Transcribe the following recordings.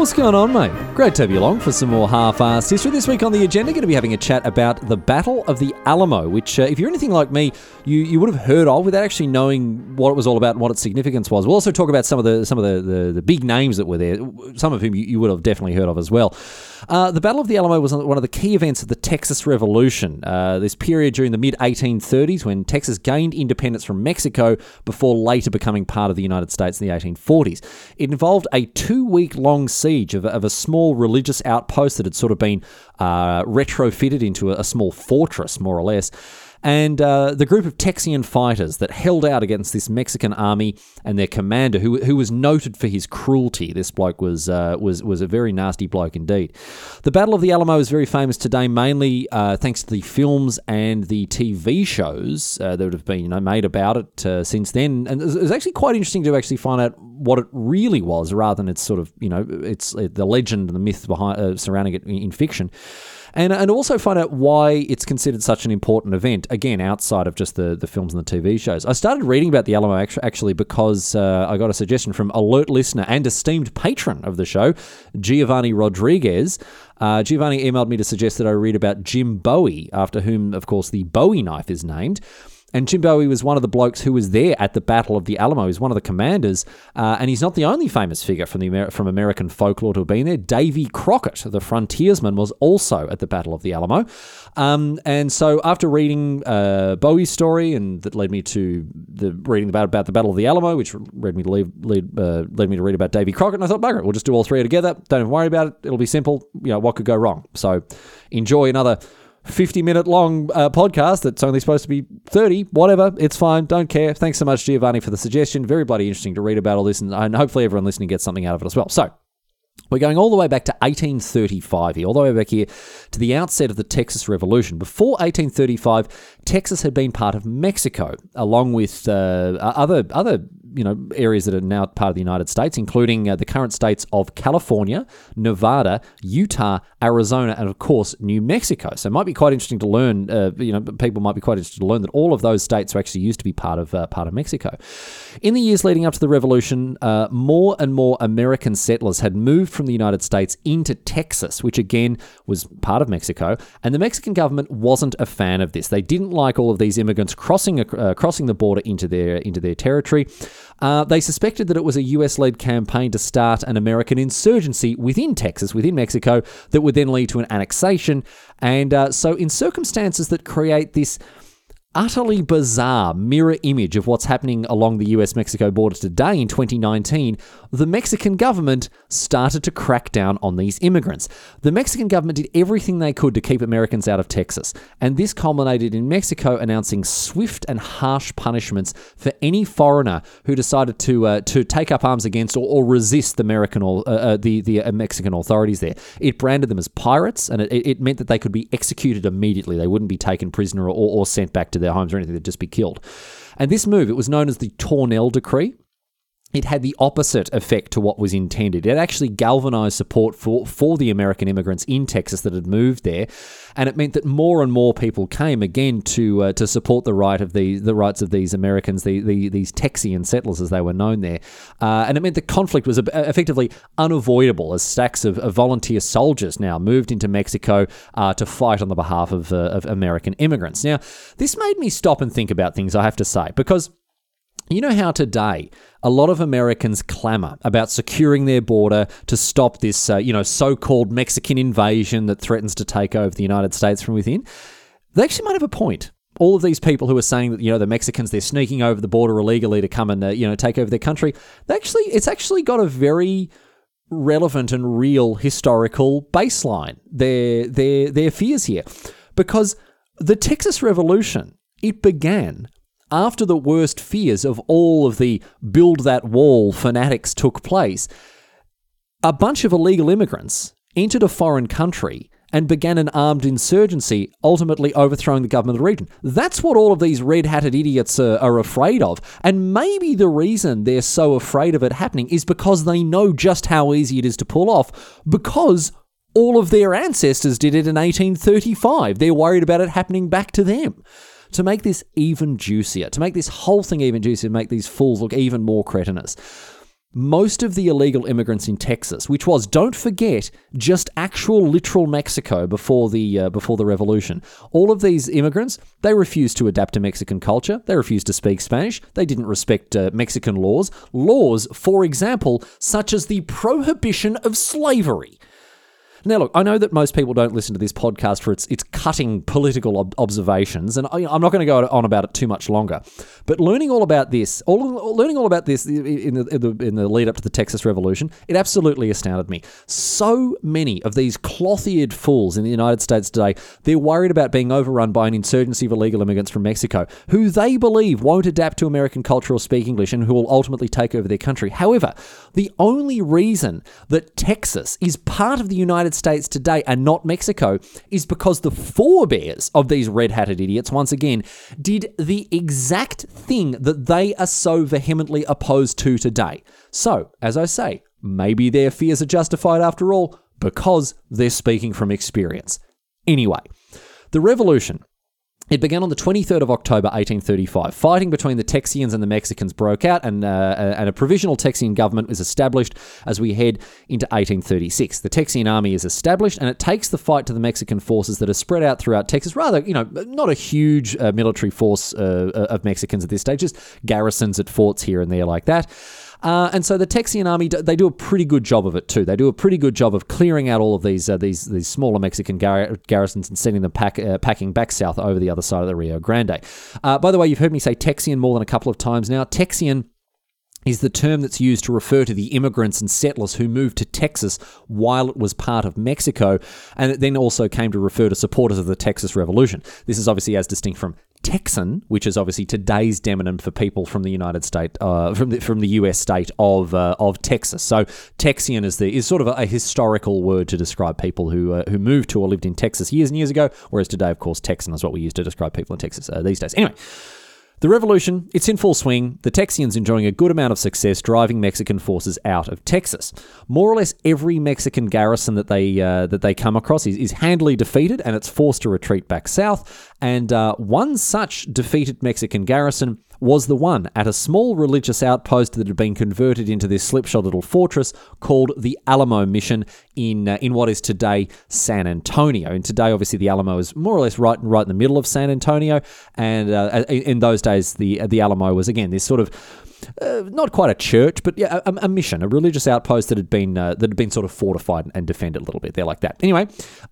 What's going on, mate? Great to have you along for some more half-assed history. This week on the agenda, going to be having a chat about the Battle of the Alamo, which, uh, if you're anything like me, you, you would have heard of without actually knowing what it was all about and what its significance was. We'll also talk about some of the some of the, the, the big names that were there, some of whom you, you would have definitely heard of as well. Uh, the Battle of the Alamo was one of the key events of the Texas Revolution, uh, this period during the mid 1830s when Texas gained independence from Mexico before later becoming part of the United States in the 1840s. It involved a two week long siege of, of, a small religious outpost that had sort of been uh, retrofitted into a, a small fortress, more or less and uh, the group of Texian fighters that held out against this Mexican army and their commander, who, who was noted for his cruelty. This bloke was uh, was was a very nasty bloke indeed. The Battle of the Alamo is very famous today, mainly uh, thanks to the films and the TV shows uh, that have been you know, made about it uh, since then. And it was actually quite interesting to actually find out what it really was, rather than its sort of you know it's the legend and the myth behind uh, surrounding it in fiction and and also find out why it's considered such an important event. Again, outside of just the the films and the TV shows. I started reading about the Alamo actually because uh, I got a suggestion from alert listener and esteemed patron of the show, Giovanni Rodriguez. Uh, Giovanni emailed me to suggest that I read about Jim Bowie, after whom, of course, the Bowie knife is named. And Jim Bowie was one of the blokes who was there at the Battle of the Alamo. He's one of the commanders, uh, and he's not the only famous figure from the Amer- from American folklore to have been there. Davy Crockett, the frontiersman, was also at the Battle of the Alamo. Um, and so, after reading uh, Bowie's story, and that led me to the reading about about the Battle of the Alamo, which led me to lead, lead uh, led me to read about Davy Crockett, and I thought, bugger it, we'll just do all three together. Don't even worry about it. It'll be simple. You know, what could go wrong? So, enjoy another 50 minute long uh, podcast that's only supposed to be 30, whatever. It's fine. Don't care. Thanks so much, Giovanni, for the suggestion. Very bloody interesting to read about all this, and, and hopefully everyone listening gets something out of it as well. So, we're going all the way back to 1835 here, all the way back here to the outset of the Texas Revolution. Before 1835, Texas had been part of Mexico, along with uh, other other you know areas that are now part of the United States, including uh, the current states of California, Nevada, Utah, Arizona, and of course New Mexico. So it might be quite interesting to learn. Uh, you know, people might be quite interested to learn that all of those states are actually used to be part of uh, part of Mexico. In the years leading up to the Revolution, uh, more and more American settlers had moved from the United States into Texas, which again was part of Mexico, and the Mexican government wasn't a fan of this. They didn't like all of these immigrants crossing uh, crossing the border into their into their territory. Uh, they suspected that it was a US led campaign to start an American insurgency within Texas, within Mexico, that would then lead to an annexation. And uh, so, in circumstances that create this utterly bizarre mirror image of what's happening along the US Mexico border today in 2019, the Mexican government started to crack down on these immigrants. The Mexican government did everything they could to keep Americans out of Texas, and this culminated in Mexico announcing swift and harsh punishments for any foreigner who decided to uh, to take up arms against or, or resist the American or uh, uh, the the uh, Mexican authorities there. It branded them as pirates, and it, it meant that they could be executed immediately. They wouldn't be taken prisoner or, or sent back to their homes or anything, they'd just be killed. And this move, it was known as the Tornel Decree it had the opposite effect to what was intended. It actually galvanized support for, for the American immigrants in Texas that had moved there, and it meant that more and more people came again to uh, to support the right of the the rights of these Americans, the, the these Texian settlers as they were known there, uh, and it meant that conflict was effectively unavoidable as stacks of, of volunteer soldiers now moved into Mexico uh, to fight on the behalf of, uh, of American immigrants. Now, this made me stop and think about things. I have to say because you know how today a lot of Americans clamor about securing their border to stop this, uh, you know, so-called Mexican invasion that threatens to take over the United States from within. They actually might have a point. All of these people who are saying that you know the Mexicans they're sneaking over the border illegally to come and uh, you know take over their country, they actually it's actually got a very relevant and real historical baseline. Their their their fears here, because the Texas Revolution it began after the worst fears of all of the build that wall fanatics took place, a bunch of illegal immigrants entered a foreign country and began an armed insurgency, ultimately overthrowing the government of the region. That's what all of these red hatted idiots are, are afraid of. And maybe the reason they're so afraid of it happening is because they know just how easy it is to pull off, because all of their ancestors did it in 1835. They're worried about it happening back to them. To make this even juicier, to make this whole thing even juicier, make these fools look even more cretinous most of the illegal immigrants in Texas, which was, don't forget, just actual literal Mexico before the uh, before the revolution. All of these immigrants, they refused to adapt to Mexican culture. They refused to speak Spanish. They didn't respect uh, Mexican laws. Laws, for example, such as the prohibition of slavery. Now, look, I know that most people don't listen to this podcast for its its cutting political ob- observations, and I, am not going to go on about it too much longer. But learning all about this, all learning all about this in the, in the in the lead up to the Texas Revolution, it absolutely astounded me. So many of these cloth-eared fools in the United States today, they're worried about being overrun by an insurgency of illegal immigrants from Mexico, who they believe won't adapt to American culture or speak English, and who will ultimately take over their country. However, the only reason that Texas is part of the United United States today and not Mexico is because the forebears of these red hatted idiots, once again, did the exact thing that they are so vehemently opposed to today. So, as I say, maybe their fears are justified after all because they're speaking from experience. Anyway, the revolution it began on the 23rd of October 1835. Fighting between the Texians and the Mexicans broke out, and, uh, and a provisional Texian government was established as we head into 1836. The Texian army is established, and it takes the fight to the Mexican forces that are spread out throughout Texas. Rather, you know, not a huge uh, military force uh, of Mexicans at this stage, just garrisons at forts here and there like that. Uh, and so the Texian army they do a pretty good job of it too. They do a pretty good job of clearing out all of these uh, these these smaller Mexican gar- garrisons and sending them pack, uh, packing back south over the other side of the Rio Grande. Uh, by the way, you've heard me say Texian more than a couple of times now. Texian is the term that's used to refer to the immigrants and settlers who moved to Texas while it was part of Mexico, and it then also came to refer to supporters of the Texas Revolution. This is obviously as distinct from Texan, which is obviously today's demonym for people from the United States, uh, from the from the U.S. state of uh, of Texas. So Texian is the is sort of a, a historical word to describe people who uh, who moved to or lived in Texas years and years ago. Whereas today, of course, Texan is what we use to describe people in Texas uh, these days. Anyway. The revolution, it's in full swing. The Texians enjoying a good amount of success driving Mexican forces out of Texas. More or less every Mexican garrison that they uh, that they come across is, is handily defeated and it's forced to retreat back south. And uh, one such defeated Mexican garrison was the one at a small religious outpost that had been converted into this slipshod little fortress called the Alamo Mission in uh, in what is today San Antonio. And today, obviously, the Alamo is more or less right right in the middle of San Antonio. And uh, in those days, the the Alamo was again this sort of uh, not quite a church, but yeah, a, a, mission, a religious outpost that had been uh, that had been sort of fortified and defended a little bit They're like that. Anyway,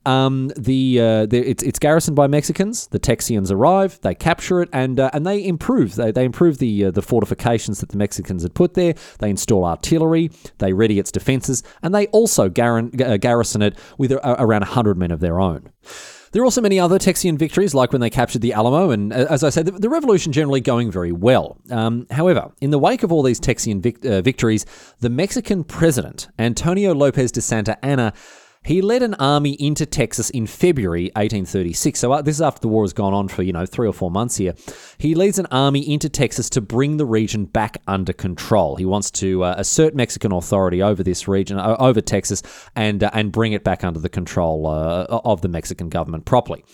um, the, uh, the, it's, it's garrisoned by Mexicans. The Texians arrive, they capture it, and uh, and they improve. They, they improve the uh, the fortifications that the Mexicans had put there. They install artillery, they ready its defenses, and they also garrison it with around hundred men of their own. There are also many other Texian victories, like when they captured the Alamo, and uh, as I said, the, the revolution generally going very well. Um, however, in the wake of all these Texian vic- uh, victories, the Mexican president, Antonio Lopez de Santa Anna, he led an army into Texas in February 1836. So uh, this is after the war has gone on for, you know, three or four months here. He leads an army into Texas to bring the region back under control. He wants to uh, assert Mexican authority over this region, uh, over Texas, and, uh, and bring it back under the control uh, of the Mexican government properly.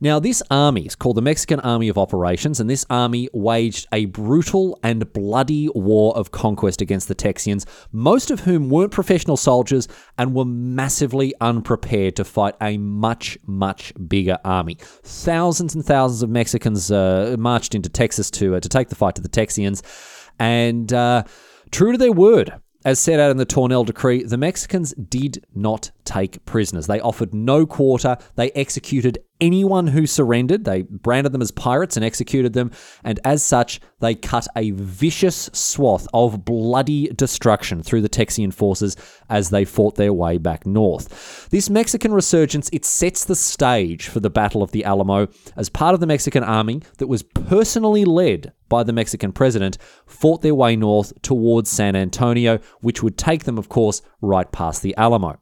Now, this army is called the Mexican Army of Operations, and this army waged a brutal and bloody war of conquest against the Texians, most of whom weren't professional soldiers and were massively unprepared to fight a much, much bigger army. Thousands and thousands of Mexicans uh, marched into Texas to, uh, to take the fight to the Texians, and uh, true to their word, as set out in the Tornel Decree, the Mexicans did not take prisoners. They offered no quarter. They executed anyone who surrendered. They branded them as pirates and executed them. And as such, they cut a vicious swath of bloody destruction through the Texian forces as they fought their way back north. This Mexican resurgence, it sets the stage for the Battle of the Alamo as part of the Mexican army that was personally led by the Mexican president, fought their way north towards San Antonio, which would take them, of course, right past the Alamo.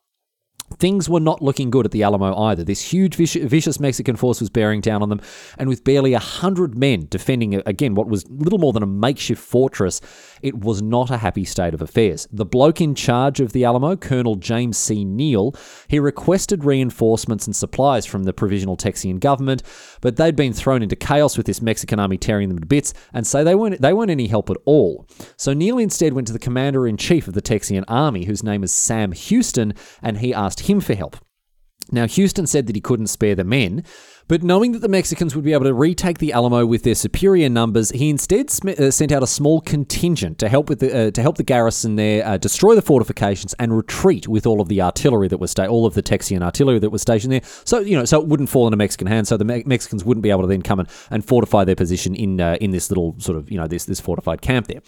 Things were not looking good at the Alamo either. This huge, vicious Mexican force was bearing down on them, and with barely a hundred men defending, uh, again, what was little more than a makeshift fortress, it was not a happy state of affairs. The bloke in charge of the Alamo, Colonel James C. Neill, he requested reinforcements and supplies from the Provisional Texian government, but they'd been thrown into chaos with this Mexican army tearing them to bits, and so they weren't they weren't any help at all. So Neill instead went to the commander in chief of the Texian army, whose name is Sam Houston, and he asked him for help. Now, Houston said that he couldn't spare the men, but knowing that the Mexicans would be able to retake the Alamo with their superior numbers, he instead sm- uh, sent out a small contingent to help with the, uh, to help the garrison there uh, destroy the fortifications and retreat with all of the artillery that was sta- all of the Texian artillery that was stationed there. So you know, so it wouldn't fall into Mexican hands. So the Me- Mexicans wouldn't be able to then come and, and fortify their position in uh, in this little sort of you know this this fortified camp there.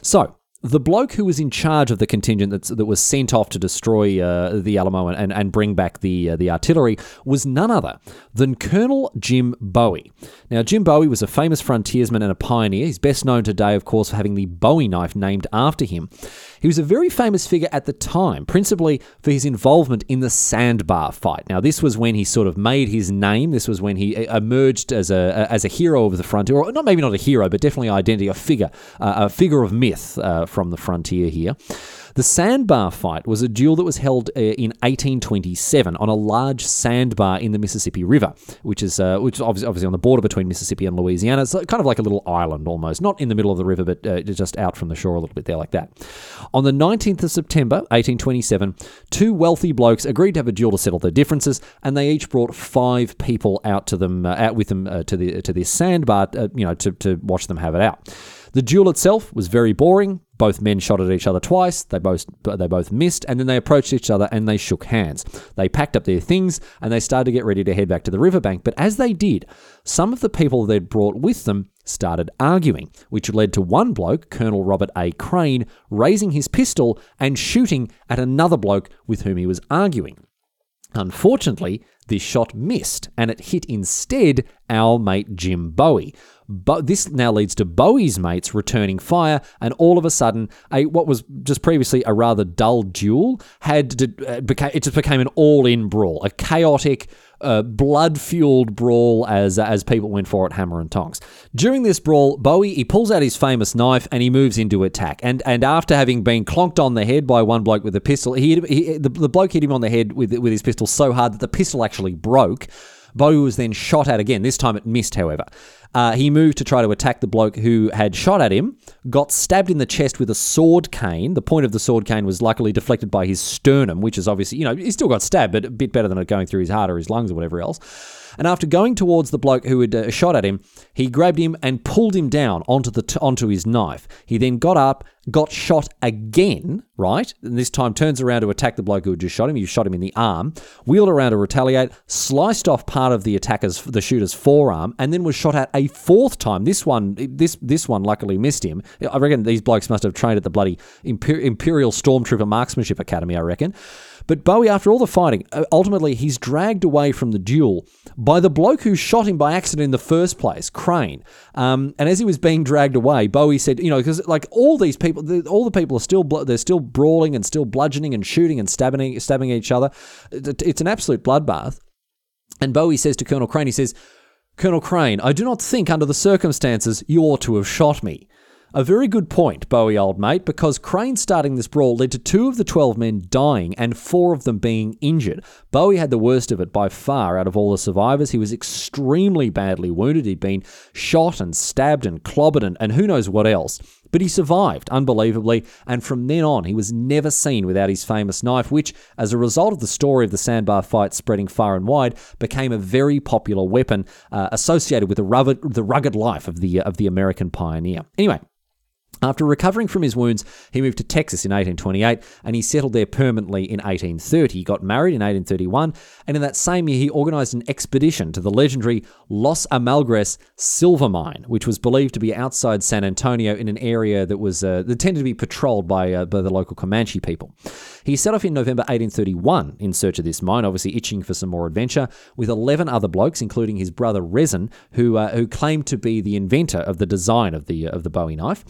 So the bloke who was in charge of the contingent that's, that was sent off to destroy uh, the Alamo and, and bring back the uh, the artillery was none other than Colonel Jim Bowie. Now, Jim Bowie was a famous frontiersman and a pioneer. He's best known today, of course, for having the Bowie knife named after him. He was a very famous figure at the time, principally for his involvement in the sandbar fight. Now, this was when he sort of made his name. This was when he uh, emerged as a as a hero of the frontier, or not maybe not a hero, but definitely identity, a figure, uh, a figure of myth uh, from the frontier here. The sandbar fight was a duel that was held uh, in 1827 on a large sandbar in the Mississippi River, which is uh, which is obviously on the border between Mississippi and Louisiana. It's kind of like a little island almost, not in the middle of the river, but uh, just out from the shore a little bit there, like that. On the 19th of September, 1827, two wealthy blokes agreed to have a duel to settle their differences, and they each brought five people out to them, uh, out with them uh, to the to this sandbar, uh, you know, to to watch them have it out. The duel itself was very boring. Both men shot at each other twice. They both they both missed, and then they approached each other and they shook hands. They packed up their things and they started to get ready to head back to the riverbank. But as they did, some of the people they'd brought with them started arguing, which led to one bloke, Colonel Robert A. Crain, raising his pistol and shooting at another bloke with whom he was arguing. Unfortunately, this shot missed, and it hit instead our mate Jim Bowie. But this now leads to Bowie's mates returning fire, and all of a sudden, a what was just previously a rather dull duel had to, uh, became, it just became an all-in brawl, a chaotic, uh, blood-fueled brawl as uh, as people went for it hammer and tongs. During this brawl, Bowie he pulls out his famous knife and he moves into attack. And and after having been clonked on the head by one bloke with a pistol, he, he the, the bloke hit him on the head with with his pistol so hard that the pistol actually broke. Bowie was then shot at again. This time it missed, however. Uh, he moved to try to attack the bloke who had shot at him, got stabbed in the chest with a sword cane. The point of the sword cane was luckily deflected by his sternum, which is obviously, you know, he still got stabbed, but a bit better than it going through his heart or his lungs or whatever else. And after going towards the bloke who had uh, shot at him, he grabbed him and pulled him down onto the t- onto his knife. He then got up, got shot again, right? And this time turns around to attack the bloke who had just shot him. You shot him in the arm, wheeled around to retaliate, sliced off part of the attacker's the shooter's forearm, and then was shot at a fourth time. This one, this this one, luckily missed him. I reckon these blokes must have trained at the bloody Imperial Stormtrooper Marksmanship Academy. I reckon. But Bowie, after all the fighting, uh, ultimately he's dragged away from the duel by the bloke who shot him by accident in the first place, Crain. Um, and as he was being dragged away, Bowie said, you know, because like all these people, all the people are still they're still brawling and still bludgeoning and shooting and stabbing stabbing each other. It's an absolute bloodbath. And Bowie says to Colonel Crain, he says, Colonel Crain, I do not think under the circumstances you ought to have shot me. A very good point, Bowie, old mate, because Crain starting this brawl led to two of the 12 men dying and four of them being injured. Bowie had the worst of it by far out of all the survivors. He was extremely badly wounded. He'd been shot and stabbed and clobbered and, and who knows what else. But he survived, unbelievably, and from then on, he was never seen without his famous knife, which, as a result of the story of the sandbar fight spreading far and wide, became a very popular weapon uh, associated with the rugged, the rugged life of the, uh, of the American pioneer. Anyway, after recovering from his wounds, he moved to Texas in 1828 and he settled there permanently in 1830. He got married in 1831, and in that same year, he organized an expedition to the legendary Los Almagres silver mine, which was believed to be outside San Antonio in an area that was uh, that tended to be patrolled by, uh, by the local Comanche people. He set off in November 1831 in search of this mine, obviously itching for some more adventure, with 11 other blokes, including his brother Rezin, who, uh, who claimed to be the inventor of the design of the, of the Bowie knife.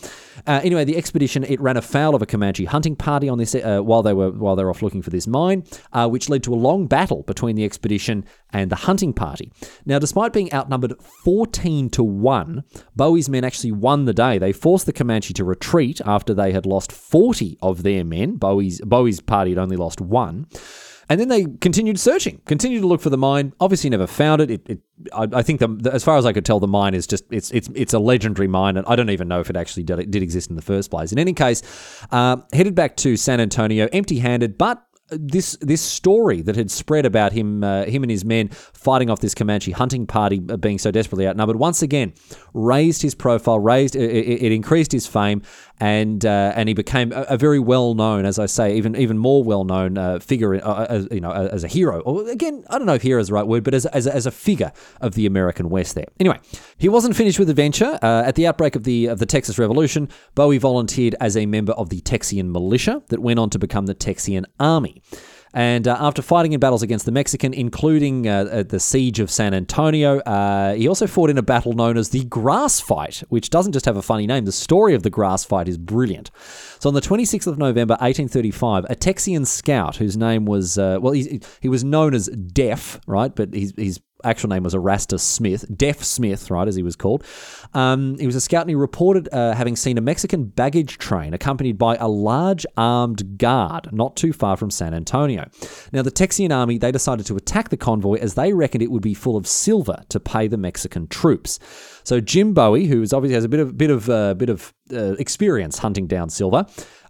Uh, anyway, the expedition it ran afoul of a Comanche hunting party on this uh, while they were while they were off looking for this mine, uh, which led to a long battle between the expedition and the hunting party. Now, despite being outnumbered 14 to 1, Bowie's men actually won the day. They forced the Comanche to retreat after they had lost 40 of their men. Bowie's, Bowie's party had only lost one. And then they continued searching, continued to look for the mine. Obviously, never found it. it, it I, I, think, the, as far as I could tell, the mine is just it's it's it's a legendary mine, and I don't even know if it actually did, did exist in the first place. In any case, uh, headed back to San Antonio, empty-handed, but this this story that had spread about him uh, him and his men fighting off this Comanche hunting party uh, being so desperately outnumbered once again raised his profile raised it, it increased his fame and uh, and he became a, a, very well known as I say even even more well known uh, figure uh, as, you know as a hero. Or again I don't know if hero is the right word but as, as, as a figure of the American West there. Anyway he wasn't finished with adventure uh, at the outbreak of the of the Texas Revolution Bowie volunteered as a member of the Texian militia that went on to become the Texian Army and uh, after fighting in battles against the Mexican, including uh, the siege of San Antonio, uh, he also fought in a battle known as the Grass Fight, which doesn't just have a funny name. The story of the Grass Fight is brilliant. So on the 26th of November, 1835, a Texian scout whose name was, uh, well, he, he was known as Deaf, right? But he's, he's actual name was Erastus Smith, Deaf Smith, right, as he was called. Um, he was a scout and he reported uh, having seen a Mexican baggage train accompanied by a large armed guard not too far from San Antonio. Now, the Texian army, they decided to attack the convoy as they reckoned it would be full of silver to pay the Mexican troops. So Jim Bowie, who obviously has a bit of bit of uh, bit of uh, experience hunting down silver,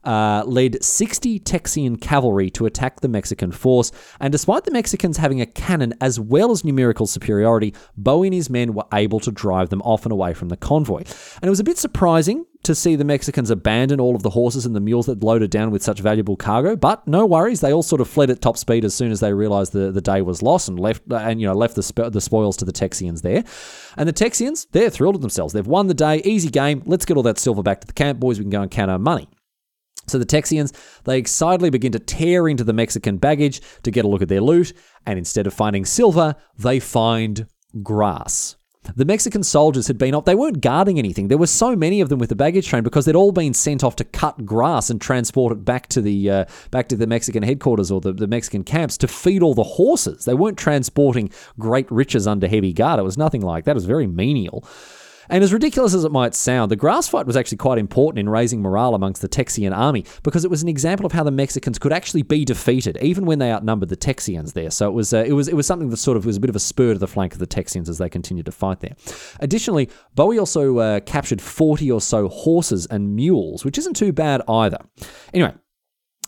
uh, led 60 Texian cavalry to attack the Mexican force. And despite the Mexicans having a cannon as well as numerical superiority, Bowie and his men were able to drive them off and away from the convoy. And it was a bit surprising to see the Mexicans abandon all of the horses and the mules that loaded down with such valuable cargo. But no worries, they all sort of fled at top speed as soon as they realized the, the day was lost and left and you know left the, the spoils to the Texians there. And the Texians, they're thrilled with themselves. They've won the day, easy game. Let's get all that silver back to the camp, boys. We can go and count our money. So the Texians, they excitedly begin to tear into the Mexican baggage to get a look at their loot, and instead of finding silver, they find grass. The Mexican soldiers had been off, they weren't guarding anything. There were so many of them with the baggage train because they'd all been sent off to cut grass and transport it back to the uh, back to the Mexican headquarters or the, the Mexican camps to feed all the horses. They weren't transporting great riches under heavy guard. It was nothing like that. It was very menial. And as ridiculous as it might sound, the grass fight was actually quite important in raising morale amongst the Texian army because it was an example of how the Mexicans could actually be defeated, even when they outnumbered the Texians there. So it was uh, it was it was something that sort of was a bit of a spur to the flank of the Texians as they continued to fight there. Additionally, Bowie also uh, captured 40 or so horses and mules, which isn't too bad either. Anyway,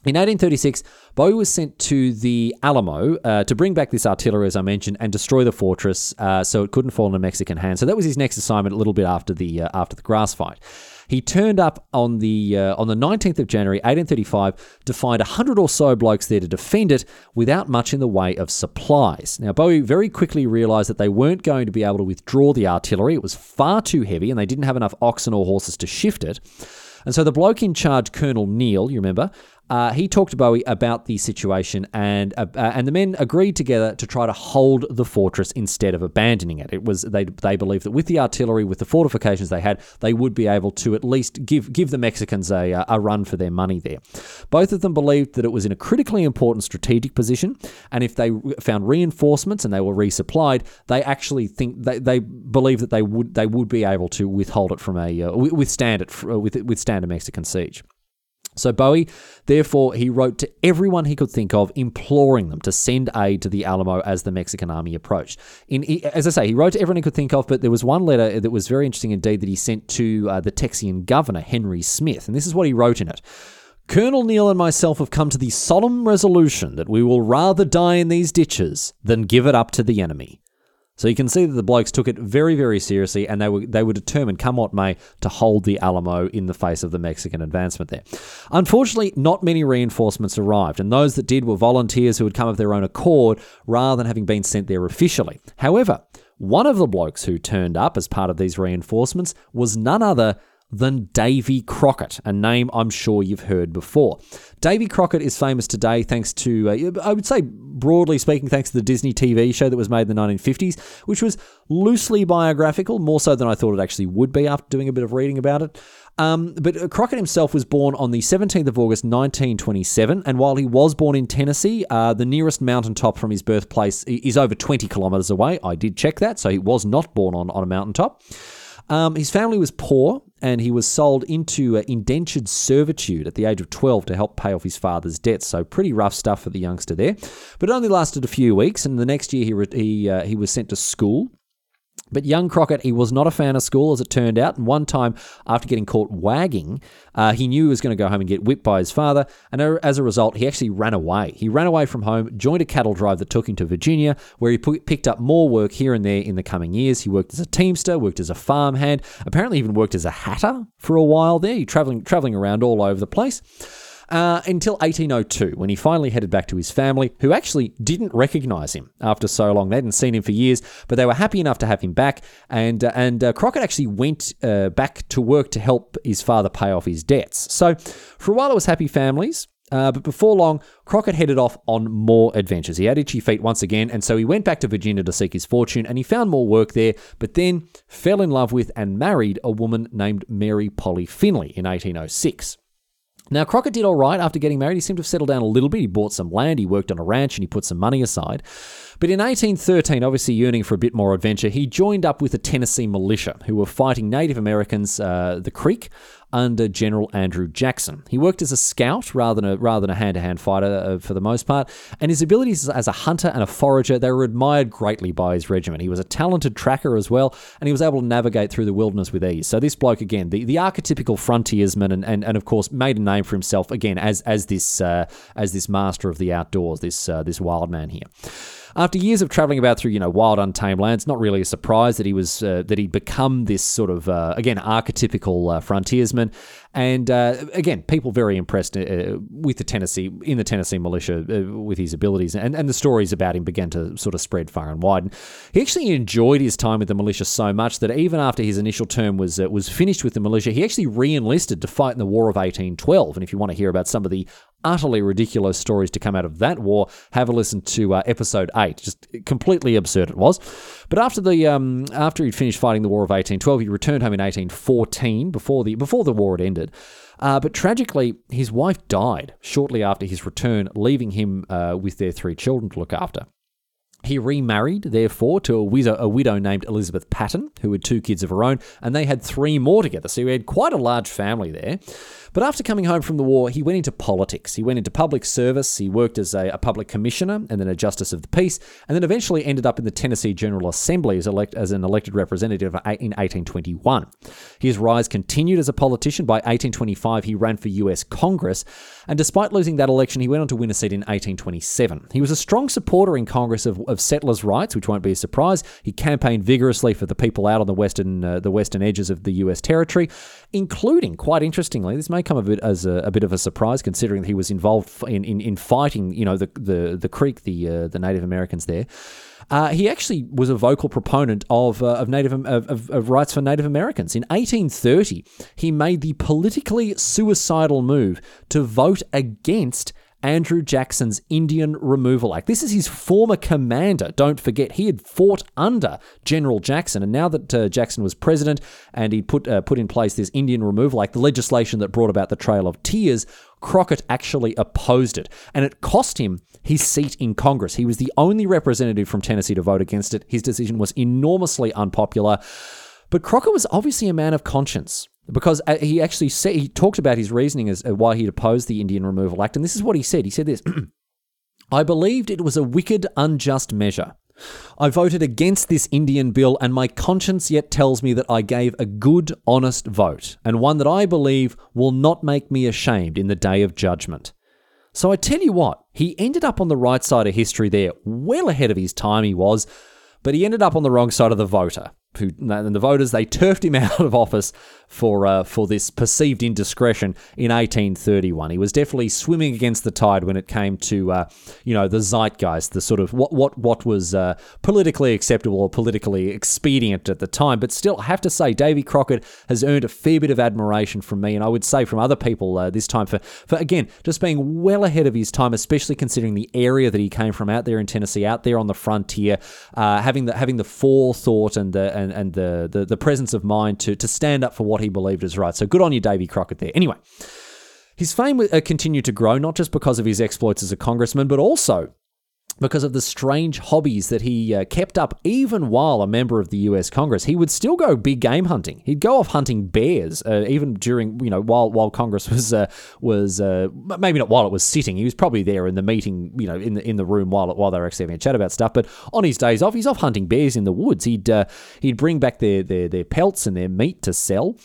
in 1836, Bowie was sent to the Alamo uh, to bring back this artillery, as I mentioned, and destroy the fortress uh, so it couldn't fall into Mexican hands. So that was his next assignment, a little bit after the uh, after the grass fight. He turned up on the uh, on the 19th of January, 1835, to find a hundred or so blokes there to defend it without much in the way of supplies. Now, Bowie very quickly realised that they weren't going to be able to withdraw the artillery; it was far too heavy, and they didn't have enough oxen or horses to shift it. And so the bloke in charge, Colonel Neill, you remember, uh, he talked to Bowie about the situation, and uh, uh, and the men agreed together to try to hold the fortress instead of abandoning it. It was they they believed that with the artillery, with the fortifications they had, they would be able to at least give give the Mexicans a a run for their money there. Both of them believed that it was in a critically important strategic position, and if they found reinforcements and they were resupplied, they actually think they, they believe that they would they would be able to withhold it from a uh, withstand it uh, withstand a Mexican siege. So Bowie, therefore, he wrote to everyone he could think of, imploring them to send aid to the Alamo as the Mexican army approached. In, as I say, he wrote to everyone he could think of, but there was one letter that was very interesting indeed that he sent to uh, the Texian governor, Henry Smith, and this is what he wrote in it. Colonel Neill and myself have come to the solemn resolution that we will rather die in these ditches than give it up to the enemy. So you can see that the blokes took it very, very seriously, and they were they were determined, come what may, to hold the Alamo in the face of the Mexican advancement there. Unfortunately, not many reinforcements arrived, and those that did were volunteers who had come of their own accord rather than having been sent there officially. However, one of the blokes who turned up as part of these reinforcements was none other than Davy Crockett, a name I'm sure you've heard before. Davy Crockett is famous today thanks to, uh, I would say, broadly speaking, thanks to the Disney TV show that was made in the 1950s, which was loosely biographical, more so than I thought it actually would be after doing a bit of reading about it. Um, but uh, Crockett himself was born on the 17th of August 1927, and while he was born in Tennessee, uh, the nearest mountaintop from his birthplace is over 20 kilometres away. I did check that, so he was not born on, on a mountaintop. Um, his family was poor, and he was sold into indentured servitude at the age of 12 to help pay off his father's debts. So pretty rough stuff for the youngster there. But it only lasted a few weeks, and the next year he re- he uh, he was sent to school. But young Crockett, he was not a fan of school, as it turned out. And one time, after getting caught wagging, uh, he knew he was going to go home and get whipped by his father. And as a result, he actually ran away. He ran away from home, joined a cattle drive that took him to Virginia, where he p- picked up more work here and there in the coming years. He worked as a teamster, worked as a farmhand, apparently even worked as a hatter for a while there. He traveling traveling around all over the place uh, until 1802, when he finally headed back to his family, who actually didn't recognize him after so long. They hadn't seen him for years, but they were happy enough to have him back. And uh, and uh, Crockett actually went uh, back to work to help his father pay off his debts. So for a while, it was happy families. Uh, but before long, Crockett headed off on more adventures. He had itchy feet once again, and so he went back to Virginia to seek his fortune, and he found more work there, but then fell in love with and married a woman named Mary Polly Finley in 1806. Now, Crockett did all right after getting married. He seemed to have settled down a little bit. He bought some land, he worked on a ranch, and he put some money aside. But in 1813, obviously yearning for a bit more adventure, he joined up with the Tennessee militia, who were fighting Native Americans, uh, the Creek, under General Andrew Jackson. He worked as a scout rather than a rather than a hand-to-hand fighter uh, for the most part, and his abilities as a hunter and a forager they were admired greatly by his regiment. He was a talented tracker as well, and he was able to navigate through the wilderness with ease. So this bloke again, the, the archetypical frontiersman, and, and, and of course made a name for himself again as as this uh, as this master of the outdoors, this uh, this wild man here. After years of traveling about through, you know, wild, untamed lands, not really a surprise that he was uh, that he'd become this sort of uh, again archetypical uh, frontiersman. And uh, again, people very impressed uh, with the Tennessee in the Tennessee militia uh, with his abilities, and, and the stories about him began to sort of spread far and wide. And he actually enjoyed his time with the militia so much that even after his initial term was was finished with the militia, he actually re-enlisted to fight in the War of 1812. And if you want to hear about some of the utterly ridiculous stories to come out of that war, have a listen to uh, episode eight. Just completely absurd it was. But after the um, after he'd finished fighting the War of 1812, he returned home in 1814 before the before the war had Uh, but tragically, his wife died shortly after his return, leaving him uh, with their three children to look after. He remarried, therefore, to a widow, a widow named Elizabeth Patton, who had two kids of her own, and they had three more together. So he had quite a large family there. But after coming home from the war, he went into politics. He went into public service. He worked as a, a public commissioner and then a justice of the peace, and then eventually ended up in the Tennessee General Assembly as, elect, as an elected representative in 1821. His rise continued as a politician. By 1825, he ran for US Congress, and despite losing that election, he went on to win a seat in 1827. He was a strong supporter in Congress of, of settlers' rights, which won't be a surprise. He campaigned vigorously for the people out on the western uh, the western edges of the US territory, including, quite interestingly, this may come a bit as a, a bit of a surprise considering he was involved in, in, in fighting, you know, the the the Creek, the uh, the Native Americans there. Uh, he actually was a vocal proponent of, uh, of native of, of, rights for Native Americans. In 1830, he made the politically suicidal move to vote against Andrew Jackson's Indian Removal Act. This is his former commander. Don't forget, he had fought under General Jackson, and now that uh, Jackson was president and he put uh, put in place this Indian Removal Act, the legislation that brought about the Trail of Tears, Crockett actually opposed it, and it cost him his seat in Congress. He was the only representative from Tennessee to vote against it. His decision was enormously unpopular. But Crockett was obviously a man of conscience because uh, he actually said he talked about his reasoning as uh, why he'd opposed the Indian Removal Act, and this is what he said. He said this: "I believed it was a wicked, unjust measure." I voted against this Indian bill, and my conscience yet tells me that I gave a good, honest vote, and one that I believe will not make me ashamed in the day of judgment. So I tell you what, he ended up on the right side of history there, well ahead of his time he was, but he ended up on the wrong side of the voter. who and the voters they turfed him out of office for uh, for this perceived indiscretion in 1831. He was definitely swimming against the tide when it came to uh, you know the zeitgeist, the sort of what what what was uh, politically acceptable or politically expedient at the time. But still, I have to say, Davy Crockett has earned a fair bit of admiration from me, and I would say from other people uh, this time for for again just being well ahead of his time, especially considering the area that he came from out there in Tennessee, out there on the frontier, uh, having the having the forethought and the and, and the, the the presence of mind to to stand up for what he believed is right. So good on you, Davy Crockett. There. Anyway. His fame uh, continued to grow, not just because of his exploits as a congressman, but also because of the strange hobbies that he uh, kept up even while a member of the US Congress. He would still go big game hunting. He'd go off hunting bears uh, even during, you know, while while Congress was uh, was uh, maybe not while it was sitting. He was probably there in the meeting, you know, in the in the room while while they were actually having a chat about stuff. But on his days off, he's off hunting bears in the woods. He'd uh, he'd bring back their, their their pelts and their meat to sell.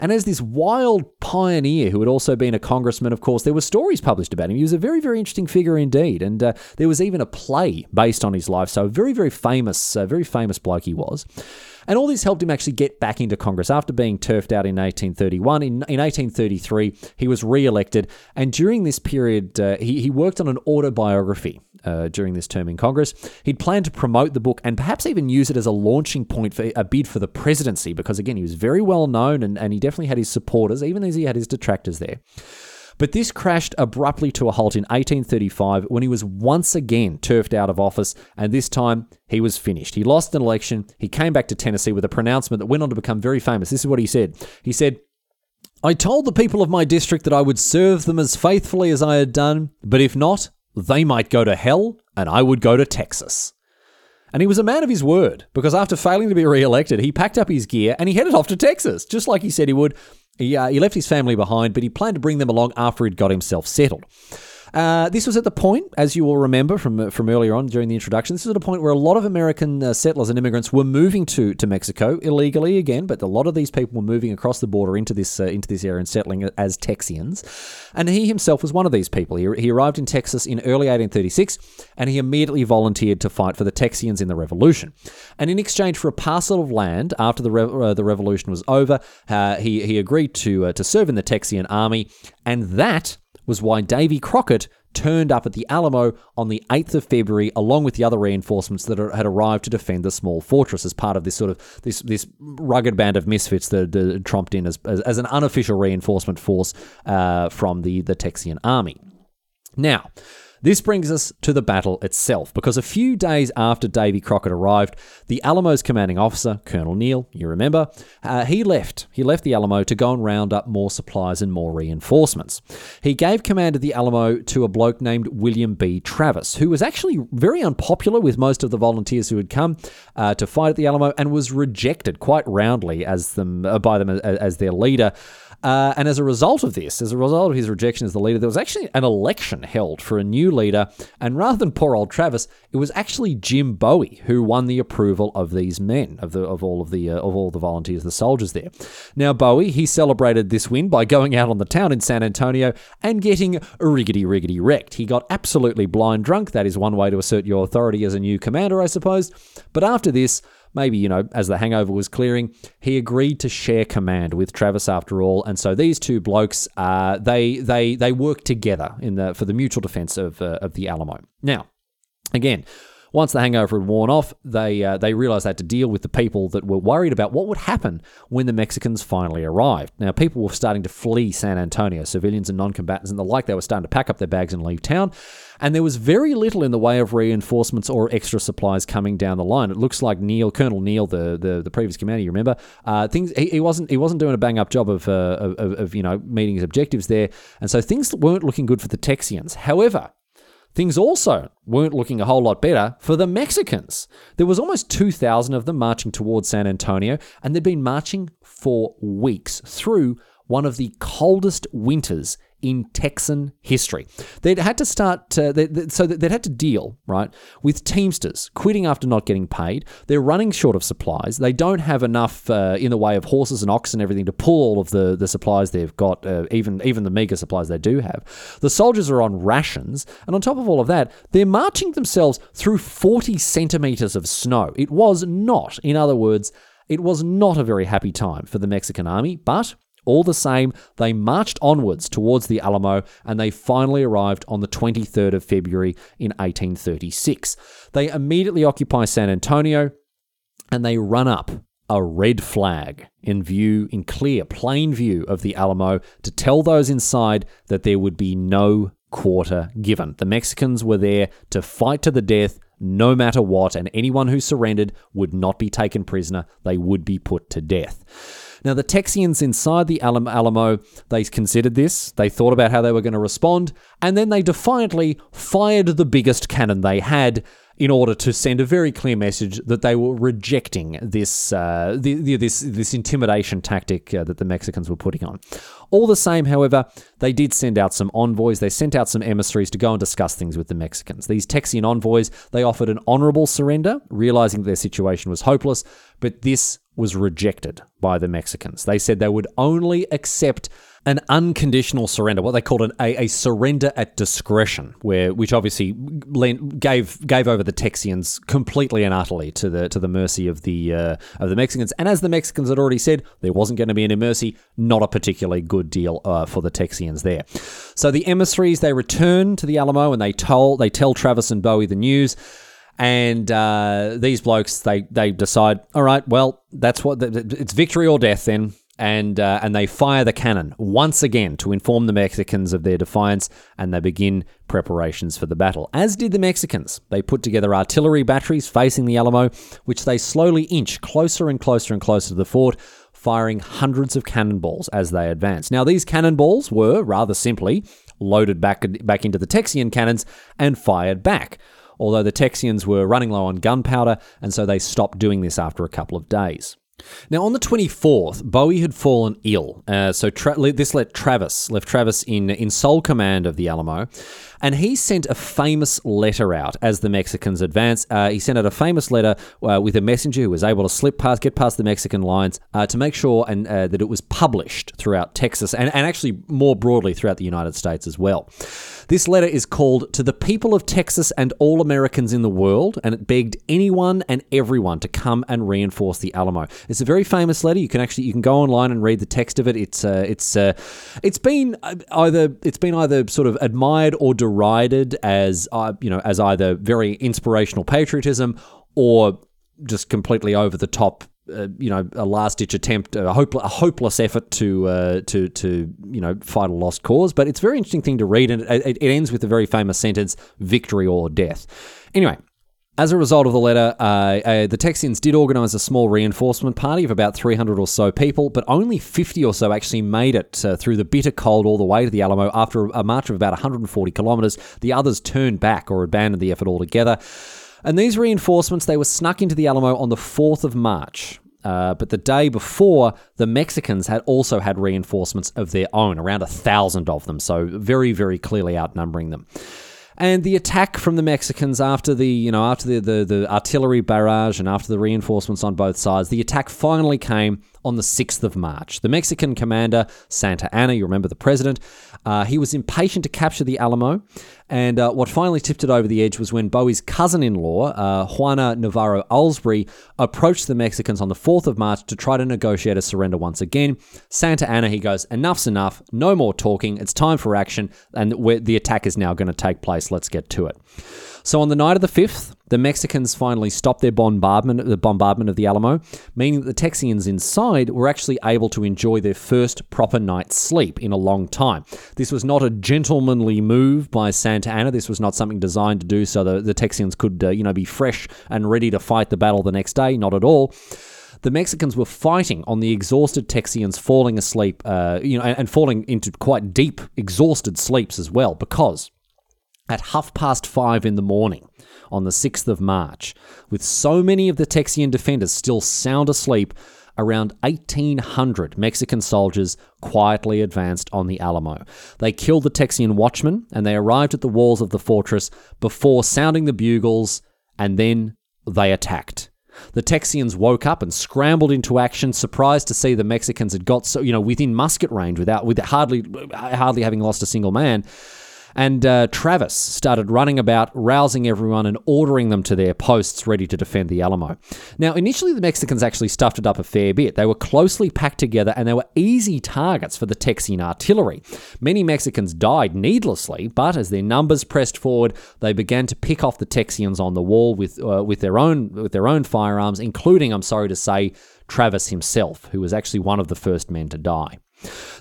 And as this wild pioneer who had also been a congressman, of course, there were stories published about him. He was a very, very interesting figure indeed. And uh, there was even a play based on his life. So, very, very famous, uh, very famous bloke he was. And all this helped him actually get back into Congress after being turfed out in 1831. In, in 1833, he was re elected. And during this period, uh, he, he worked on an autobiography uh, during this term in Congress. He'd planned to promote the book and perhaps even use it as a launching point for a bid for the presidency because, again, he was very well known and, and he definitely had his supporters, even as he had his detractors there. But this crashed abruptly to a halt in 1835 when he was once again turfed out of office, and this time he was finished. He lost an election. He came back to Tennessee with a pronouncement that went on to become very famous. This is what he said. He said, I told the people of my district that I would serve them as faithfully as I had done, but if not, they might go to hell and I would go to Texas. And he was a man of his word because after failing to be re elected, he packed up his gear and he headed off to Texas, just like he said he would. He, uh, he left his family behind, but he planned to bring them along after he'd got himself settled. Uh, this was at the point, as you will remember from uh, from earlier on during the introduction, this was at a point where a lot of American uh, settlers and immigrants were moving to, to Mexico illegally again, but a lot of these people were moving across the border into this uh, into this area and settling as Texians. And he himself was one of these people. He, he arrived in Texas in early 1836, and he immediately volunteered to fight for the Texians in the Revolution. And in exchange for a parcel of land after the re- uh, the revolution was over, he he agreed to to serve in the Texian army, and that was why Davy Crockett turned up at the Alamo on the 8th of February, along with the other reinforcements that had arrived to defend the small fortress as part of this sort of this this rugged band of misfits that, that tromped in as, as, as, an unofficial reinforcement force uh, from the, the Texian army. Now, this brings us to the battle itself, because a few days after Davy Crockett arrived, the Alamo's commanding officer, Colonel Neill, you remember, uh, he left. He left the Alamo to go and round up more supplies and more reinforcements. He gave command of the Alamo to a bloke named William B. Travis, who was actually very unpopular with most of the volunteers who had come uh, to fight at the Alamo and was rejected quite roundly as them uh, by them as, as their leader. Uh, and as a result of this, as a result of his rejection as the leader, there was actually an election held for a new leader. And rather than poor old Travis, it was actually Jim Bowie who won the approval of these men, of the of all of the uh, of all the volunteers, the soldiers there. Now Bowie, he celebrated this win by going out on the town in San Antonio and getting riggedy riggedy wrecked. He got absolutely blind drunk. That is one way to assert your authority as a new commander, I suppose. But after this, maybe, you know, as the hangover was clearing, he agreed to share command with Travis after all. And so these two blokes, uh, they they they work together in the for the mutual defense of uh, of the Alamo. Now, again, once the hangover had worn off, they uh, they realized they had to deal with the people that were worried about what would happen when the Mexicans finally arrived. Now, people were starting to flee San Antonio, civilians and non-combatants and the like. They were starting to pack up their bags and leave town, and there was very little in the way of reinforcements or extra supplies coming down the line. It looks like Neill, Colonel Neill, the the, the previous commander, you remember, uh, things he, he, wasn't he wasn't doing a bang up job of, uh, of, of you know meeting his objectives there, and so things weren't looking good for the Texians. However. Things also weren't looking a whole lot better for the Mexicans. There was almost 2,000 of them marching towards San Antonio, and they'd been marching for weeks through one of the coldest winters in Texan history. They'd had to start, they, they, so they'd had to deal, right, with Teamsters quitting after not getting paid. They're running short of supplies. They don't have enough uh, in the way of horses and oxen and everything to pull all of the, the supplies they've got, uh, even, even the meager supplies they do have. The soldiers are on rations. And on top of all of that, they're marching themselves through 40 centimeters of snow. It was not, in other words, It was not a very happy time for the Mexican army, but all the same, they marched onwards towards the Alamo and they finally arrived on the 23rd of February in 1836. They immediately occupy San Antonio and they run up a red flag in view, in clear, plain view of the Alamo to tell those inside that there would be no quarter given. The Mexicans were there to fight to the death no matter what, and anyone who surrendered would not be taken prisoner. They would be put to death. Now, the Texians inside the Alamo, they considered this, they thought about how they were going to respond, and then they defiantly fired the biggest cannon they had in order to send a very clear message that they were rejecting this uh, the, the, this this intimidation tactic uh, that the Mexicans were putting on. All the same, however, they did send out some envoys. They sent out some emissaries to go and discuss things with the Mexicans. These Texian envoys they offered an honourable surrender, realizing their situation was hopeless, but this was rejected by the Mexicans. They said they would only accept an unconditional surrender, what they called an, a, a surrender at discretion, where which obviously gave gave over the Texians completely and utterly to the to the mercy of the uh, of the Mexicans. And as the Mexicans had already said, there wasn't going to be any mercy. Not a particularly good deal uh, for the Texians there. So the emissaries they return to the Alamo and they tell they tell Travis and Bowie the news. And uh, these blokes, they they decide, all right, well, that's what it's victory or death. Then and uh, and they fire the cannon once again to inform the Mexicans of their defiance, and they begin preparations for the battle. As did the Mexicans, they put together artillery batteries facing the Alamo, which they slowly inch closer and closer and closer to the fort, firing hundreds of cannonballs as they advance. Now, these cannonballs were rather simply loaded back back into the Texian cannons and fired back. Although the Texians were running low on gunpowder, and so they stopped doing this after a couple of days. Now, on the 24th, Bowie had fallen ill. Uh, so tra- this let Travis, left Travis in, in sole command of the Alamo. And he sent a famous letter out as the Mexicans advanced. Uh, he sent out a famous letter uh, with a messenger who was able to slip past, get past the Mexican lines uh, to make sure and uh, that it was published throughout Texas and, and actually more broadly throughout the United States as well. This letter is called To the People of Texas and All Americans in the World, and it begged anyone and everyone to come and reinforce the Alamo. It's a very famous letter. You can actually you can go online and read the text of it. It's uh, it's uh, it's been either it's been either sort of admired or derided as uh, you know as either very inspirational patriotism or just completely over the top uh, you know, a last ditch attempt, a, hope, a hopeless effort to uh, to to you know fight a lost cause. But it's a very interesting thing to read, and it, it ends with a very famous sentence: "Victory or death." Anyway. As a result of the letter, uh, uh the Texians did organise a small reinforcement party of about 300 or so people, but only 50 or so actually made it uh, through the bitter cold all the way to the Alamo after a march of about 140 kilometres. The others turned back or abandoned the effort altogether. And these reinforcements, they were snuck into the Alamo on the 4th of March. Uh, but the day before, the Mexicans had also had reinforcements of their own, around a thousand of them, so very, very clearly outnumbering them. And the attack from the Mexicans after the, you know, after the, the, the artillery barrage and after the reinforcements on both sides, the attack finally came on the 6th of March. The Mexican commander, Santa Anna, you remember the president, uh, he was impatient to capture the Alamo. And uh, what finally tipped it over the edge was when Bowie's cousin in law, uh, Juana Navarro Alsbury, approached the Mexicans on the 4th of March to try to negotiate a surrender once again. Santa Anna, he goes, Enough's enough. No more talking. It's time for action. And the attack is now going to take place. Let's get to it. So on the night of the 5th, the Mexicans finally stopped their bombardment, the bombardment of the Alamo, meaning that the Texians inside were actually able to enjoy their first proper night's sleep in a long time. This was not a gentlemanly move by Santa Anna. This was not something designed to do so the, the Texians could, uh, you know, be fresh and ready to fight the battle the next day. Not at all the Mexicans were fighting on the exhausted Texians falling asleep, uh, you know, and, and, falling into quite deep, exhausted sleeps as well, because at half past five in the morning on the 6th of March, with so many of the Texian defenders still sound asleep, around 1,800 Mexican soldiers quietly advanced on the Alamo. They killed the Texian watchmen and they arrived at the walls of the fortress before sounding the bugles, and then they attacked. The Texians woke up and scrambled into action, surprised to see the Mexicans had got so you know within musket range without with hardly hardly having lost a single man. And uh, Travis started running about, rousing everyone and ordering them to their posts ready to defend the Alamo. Now, initially, the Mexicans actually stuffed it up a fair bit. They were closely packed together and they were easy targets for the Texian artillery. Many Mexicans died needlessly, but as their numbers pressed forward, they began to pick off the Texians on the wall with, uh, with, their own, with their own firearms, including, I'm sorry to say, Travis himself, who was actually one of the first men to die.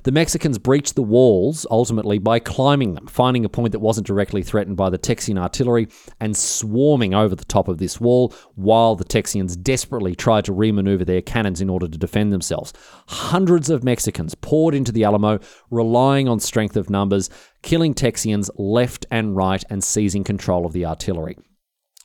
The Mexicans breached the walls ultimately by climbing them, finding a point that wasn't directly threatened by the Texian artillery, and swarming over the top of this wall while the Texians desperately tried to remaneuver their cannons in order to defend themselves. Hundreds of Mexicans poured into the Alamo, relying on strength of numbers, killing Texians left and right and seizing control of the artillery.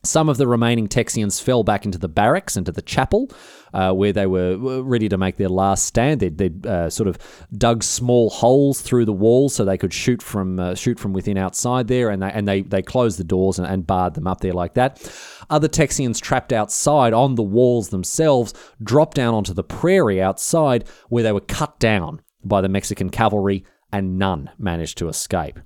Some of the remaining Texians fell back into the barracks, into the chapel, uh, where they were ready to make their last stand. They'd, they'd uh, sort of dug small holes through the walls so they could shoot from uh, shoot from within outside there, and they and they, they closed the doors and, and barred them up there like that. Other Texians trapped outside on the walls themselves dropped down onto the prairie outside, where they were cut down by the Mexican cavalry and none managed to escape.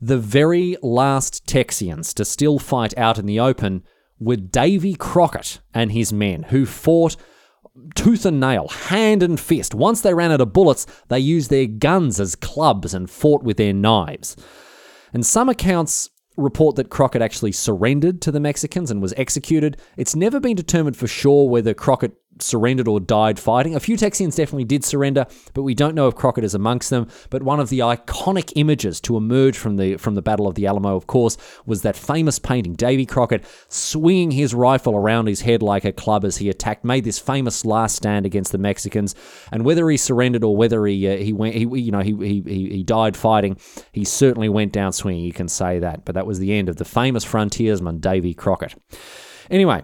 The very last Texians to still fight out in the open were Davy Crockett and his men, who fought tooth and nail, hand and fist. Once they ran out of bullets, they used their guns as clubs and fought with their knives. And some accounts report that Crockett actually surrendered to the Mexicans and was executed. It's never been determined for sure whether Crockett surrendered or died fighting. A few Texians definitely did surrender, but we don't know if Crockett is amongst them. But one of the iconic images to emerge from the from the Battle of the Alamo, of course, was that famous painting, Davy Crockett swinging his rifle around his head like a club as he attacked, made this famous last stand against the Mexicans. And whether he surrendered or whether he uh, he went, he you know he, he he died fighting, he certainly went down swinging. You can say that. But that was the end of the famous frontiersman Davy Crockett. Anyway,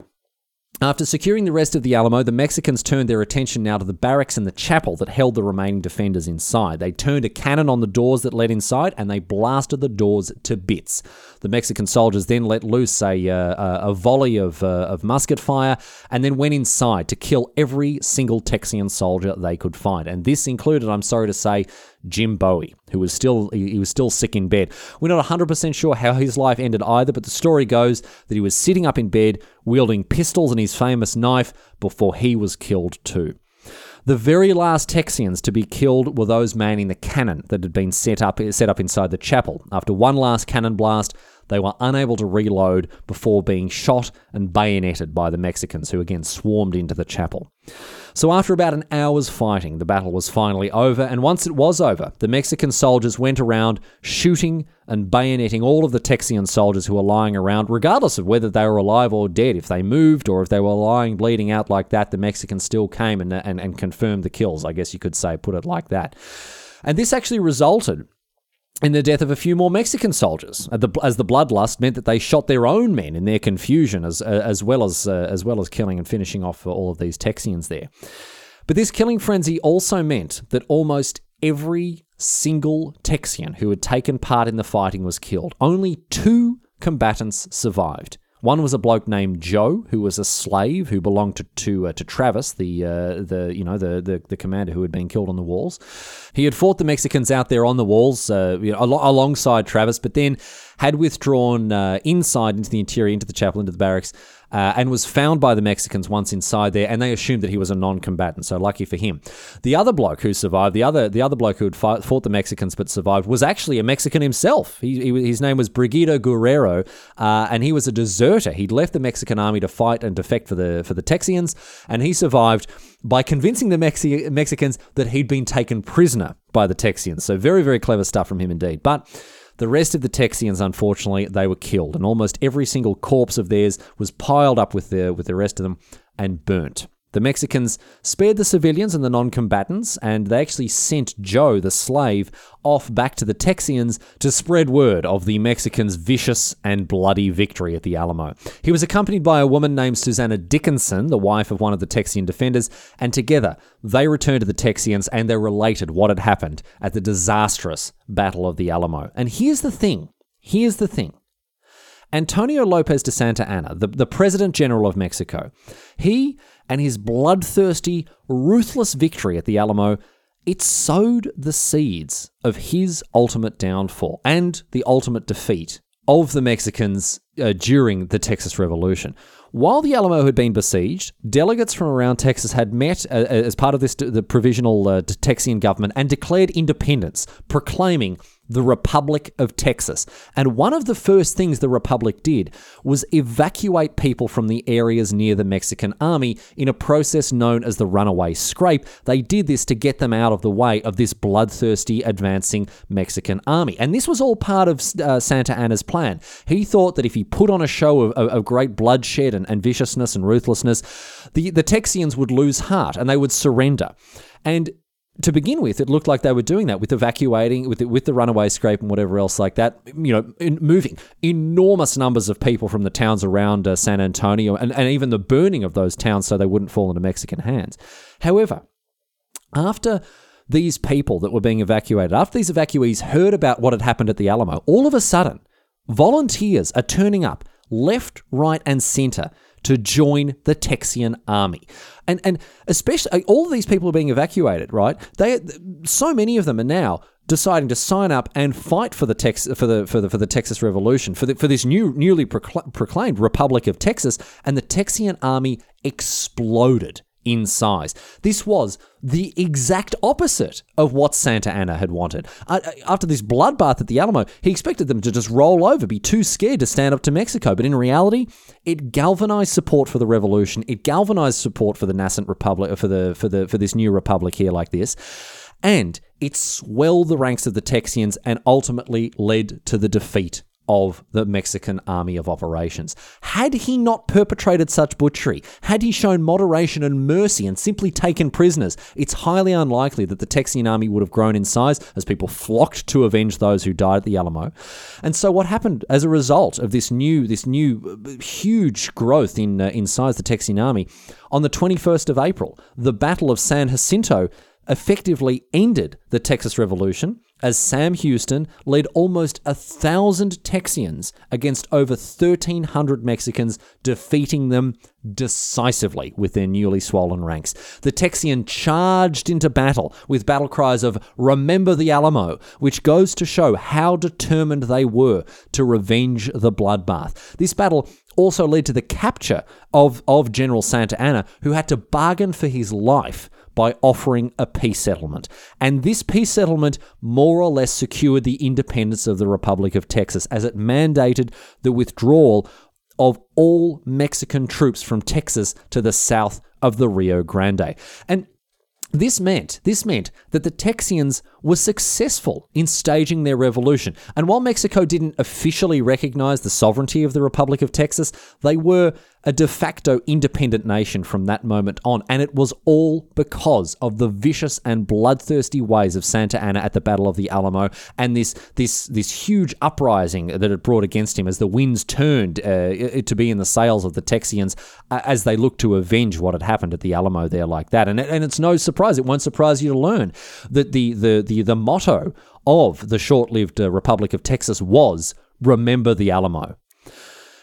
after securing the rest of the Alamo, the Mexicans turned their attention now to the barracks and the chapel that held the remaining defenders inside. They turned a cannon on the doors that led inside and they blasted the doors to bits. The Mexican soldiers then let loose a, uh, a volley of, uh, of musket fire and then went inside to kill every single Texian soldier they could find. And this included, I'm sorry to say, Jim Bowie, who was still he was still sick in bed. We're not 100% sure how his life ended either, but the story goes that he was sitting up in bed wielding pistols and his famous knife before he was killed too. The very last Texians to be killed were those manning the cannon that had been set up set up inside the chapel. After one last cannon blast, they were unable to reload before being shot and bayoneted by the Mexicans, who again swarmed into the chapel. So, after about an hour's fighting, the battle was finally over, and once it was over, the Mexican soldiers went around shooting and bayoneting all of the Texian soldiers who were lying around, regardless of whether they were alive or dead. If they moved or if they were lying bleeding out like that, the Mexicans still came and, and, and confirmed the kills, I guess you could say, put it like that. And this actually resulted in the death of a few more Mexican soldiers, as the bloodlust meant that they shot their own men in their confusion, as uh, as well as uh, as well as killing and finishing off all of these Texians there. But this killing frenzy also meant that almost every single Texian who had taken part in the fighting was killed. Only two combatants survived. One was a bloke named Joe, who was a slave who belonged to to, uh, to Travis, the uh, the you know the, the, the commander who had been killed on the walls. He had fought the Mexicans out there on the walls, uh, you know, al- alongside Travis, but then had withdrawn uh, inside into the interior, into the chapel, into the barracks, uh, and was found by the Mexicans once inside there, and they assumed that he was a non-combatant. So lucky for him. The other bloke who survived, the other the other bloke who had fought, fought the Mexicans but survived, was actually a Mexican himself. He, he, his name was Brigido Guerrero, uh, and he was a deserter. He'd left the Mexican army to fight and defect for the for the Texians, and he survived by convincing the Mexi- Mexicans that he'd been taken prisoner by the Texians. So very very clever stuff from him indeed. But the rest of the Texians, unfortunately, they were killed, and almost every single corpse of theirs was piled up with the, with the rest of them and burnt. The Mexicans spared the civilians and the non combatants, and they actually sent Joe, the slave, off back to the Texians to spread word of the Mexicans' vicious and bloody victory at the Alamo. He was accompanied by a woman named Susanna Dickinson, the wife of one of the Texian defenders, and together they returned to the Texians and they related what had happened at the disastrous Battle of the Alamo. And here's the thing here's the thing. Antonio Lopez de Santa Anna, the, the President General of Mexico, he and his bloodthirsty, ruthless victory at the Alamo it sowed the seeds of his ultimate downfall and the ultimate defeat of the Mexicans uh, during the Texas Revolution. While the Alamo had been besieged, delegates from around Texas had met uh, as part of this the provisional uh, Texian government and declared independence, proclaiming the Republic of Texas. And one of the first things the Republic did was evacuate people from the areas near the Mexican army in a process known as the runaway scrape. They did this to get them out of the way of this bloodthirsty advancing Mexican army. And this was all part of uh, Santa Anna's plan. He thought that if he put on a show of, of, of great bloodshed and, and viciousness and ruthlessness, the, the Texians would lose heart and they would surrender. And to begin with, it looked like they were doing that with evacuating, with the, with the runaway scrape and whatever else like that. You know, in, moving enormous numbers of people from the towns around uh, San Antonio, and, and even the burning of those towns so they wouldn't fall into Mexican hands. However, after these people that were being evacuated, after these evacuees heard about what had happened at the Alamo, all of a sudden, volunteers are turning up left, right, and center to join the Texian army. And and especially uh, all of these people are being evacuated, right? They so many of them are now deciding to sign up and fight for the Tex for the for the for the Texas Revolution for the, for this new newly proclaimed Republic of Texas and the Texian army exploded in size. This was the exact opposite of what Santa Anna had wanted. After this bloodbath at the Alamo, he expected them to just roll over, be too scared to stand up to Mexico. But in reality, it galvanized support for the revolution. It galvanized support for the nascent republic, for the for the for this new republic here, like this, and it swelled the ranks of the Texians and ultimately led to the defeat of the Mexican Army of Operations. Had he not perpetrated such butchery, had he shown moderation and mercy and simply taken prisoners, it's highly unlikely that the Texian army would have grown in size as people flocked to avenge those who died at the Alamo. And so what happened as a result of this new this new uh, huge growth in uh, in size the Texian army on the 21st of April, the Battle of San Jacinto effectively ended the Texas Revolution as Sam Houston led almost a thousand Texians against over 1,300 Mexicans, defeating them decisively with their newly swollen ranks. The Texian charged into battle with battle cries of Remember the Alamo, which goes to show how determined they were to revenge the bloodbath. This battle also led to the capture of, of General Santa Anna, who had to bargain for his life by offering a peace settlement. And this peace settlement more or less secured the independence of the Republic of Texas as it mandated the withdrawal of all Mexican troops from Texas to the south of the Rio Grande. And this meant this meant that the Texians were successful in staging their revolution. And while Mexico didn't officially recognize the sovereignty of the Republic of Texas, they were a de facto independent nation from that moment on. And it was all because of the vicious and bloodthirsty ways of Santa Anna at the Battle of the Alamo and this this this huge uprising that it brought against him as the winds turned uh, to be in the sails of the Texians uh, as they looked to avenge what had happened at the Alamo there like that. And, and it's no surprise, it won't surprise you to learn that the, the, the, the motto of the short lived uh, Republic of Texas was Remember the Alamo.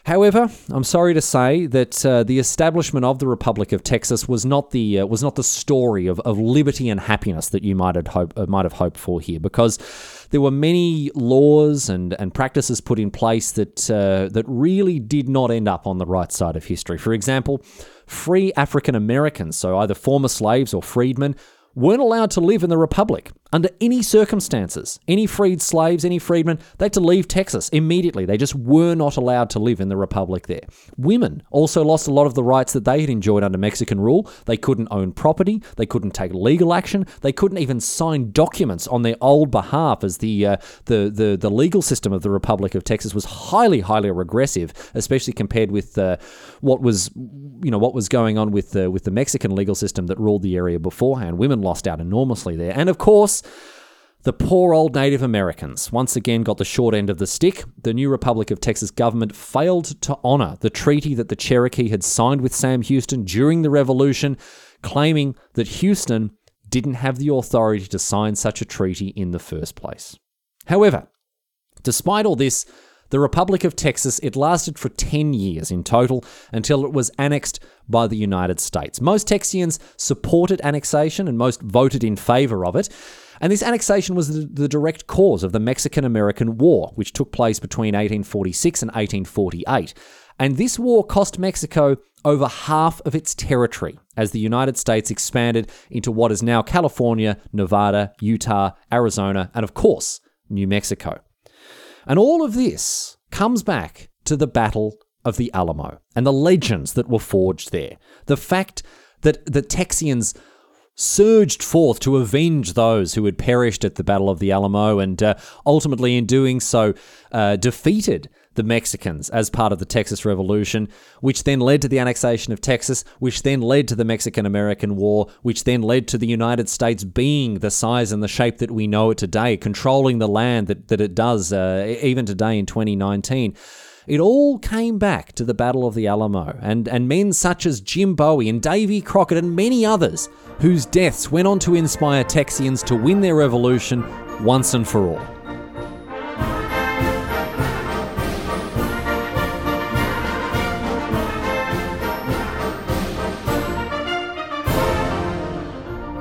However, I'm sorry to say that uh, the establishment of the Republic of Texas was not the uh, was not the story of, of liberty and happiness that you might have hope, uh, might have hoped for here, because there were many laws and, and practices put in place that uh, that really did not end up on the right side of history. For example, free African Americans, so either former slaves or freedmen, weren't allowed to live in the Republic under any circumstances. Any freed slaves, any freedmen, they had to leave Texas immediately. They just were not allowed to live in the Republic there. Women also lost a lot of the rights that they had enjoyed under Mexican rule. They couldn't own property, they couldn't take legal action, they couldn't even sign documents on their old behalf as the uh, the, the the legal system of the Republic of Texas was highly highly regressive, especially compared with uh, what was you know what was going on with the with the Mexican legal system that ruled the area beforehand. Women lost out enormously there. And of course, the poor old Native Americans once again got the short end of the stick. The new Republic of Texas government failed to honor the treaty that the Cherokee had signed with Sam Houston during the Revolution, claiming that Houston didn't have the authority to sign such a treaty in the first place. However, despite all this, the Republic of Texas, it lasted for 10 years in total until it was annexed by the United States. Most Texians supported annexation and most voted in favor of it. And this annexation was the, direct cause of the Mexican American War, which took place between 1846 and 1848. And this war cost Mexico over half of its territory as the United States expanded into what is now California, Nevada, Utah, Arizona, and of course, New Mexico. And all of this comes back to the Battle of the Alamo and the legends that were forged there. The fact that the Texians surged forth to avenge those who had perished at the Battle of the Alamo and uh, ultimately, in doing so, uh, defeated the Mexicans as part of the Texas Revolution, which then led to the annexation of Texas, which then led to the Mexican American War, which then led to the United States being the size and the shape that we know it today, controlling the land that, that it does uh, even today in 2019. It all came back to the Battle of the Alamo, and, and men such as Jim Bowie and Davy Crockett and many others whose deaths went on to inspire Texians to win their revolution once and for all.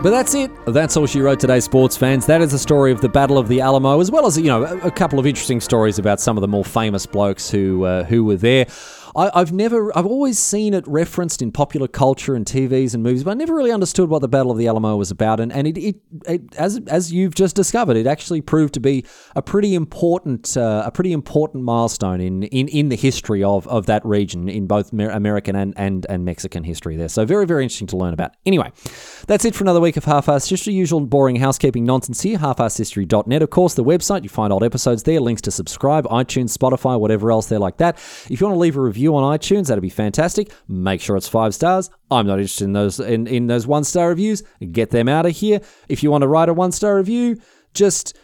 But that's it. That's all she wrote today, sports fans. That is the story of the Battle of the Alamo, as well as you know a, couple of interesting stories about some of the more famous blokes who uh, who were there. I, have never, I've always seen it referenced in popular culture and TVs and movies, but I never really understood what the Battle of the Alamo was about. And, and it, it, it as as you've just discovered, it actually proved to be a pretty important, uh, a pretty important milestone in, in, in the history of, of that region in both American and, and, and Mexican history there. So very, very interesting to learn about. Anyway, that's it for another week of Half-Assed History. Usual boring housekeeping nonsense here, halfassedhistory.net. Of course, the website, you find old episodes there, links to subscribe, iTunes, Spotify, whatever else there like that. If you want to leave a review, review on iTunes. That'd be fantastic. Make sure it's five stars. I'm not interested in those in, in those one star reviews. Get them out of here. If you want to write a one star review, just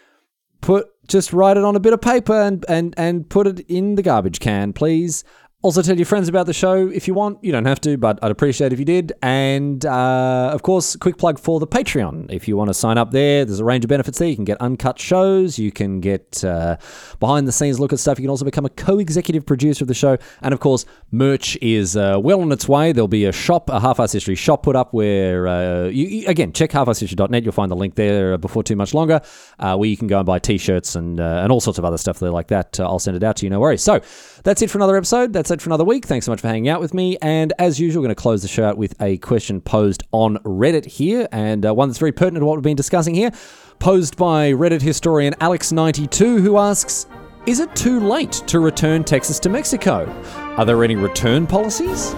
put just write it on a bit of paper and and and put it in the garbage can, please. Also, tell your friends about the show if you want. You don't have to, but I'd appreciate if you did. And uh, of course, quick plug for the Patreon. If you want to sign up there, there's a range of benefits there. You can get uncut shows, you can get uh, behind the scenes look at stuff. You can also become a co executive producer of the show. And of course, merch is uh, well on its way. There'll be a shop, a Half Assed History shop put up where, uh, you, again, check halfassedhistory.net. You'll find the link there before too much longer, uh, where you can go and buy t shirts and, uh, and all sorts of other stuff there like that. I'll send it out to you, no worries. So that's it for another episode. That's it for another week. Thanks so much for hanging out with me. And as usual, we're going to close the show out with a question posed on Reddit here, and uh, one that's very pertinent to what we've been discussing here. Posed by Reddit historian Alex92, who asks Is it too late to return Texas to Mexico? Are there any return policies?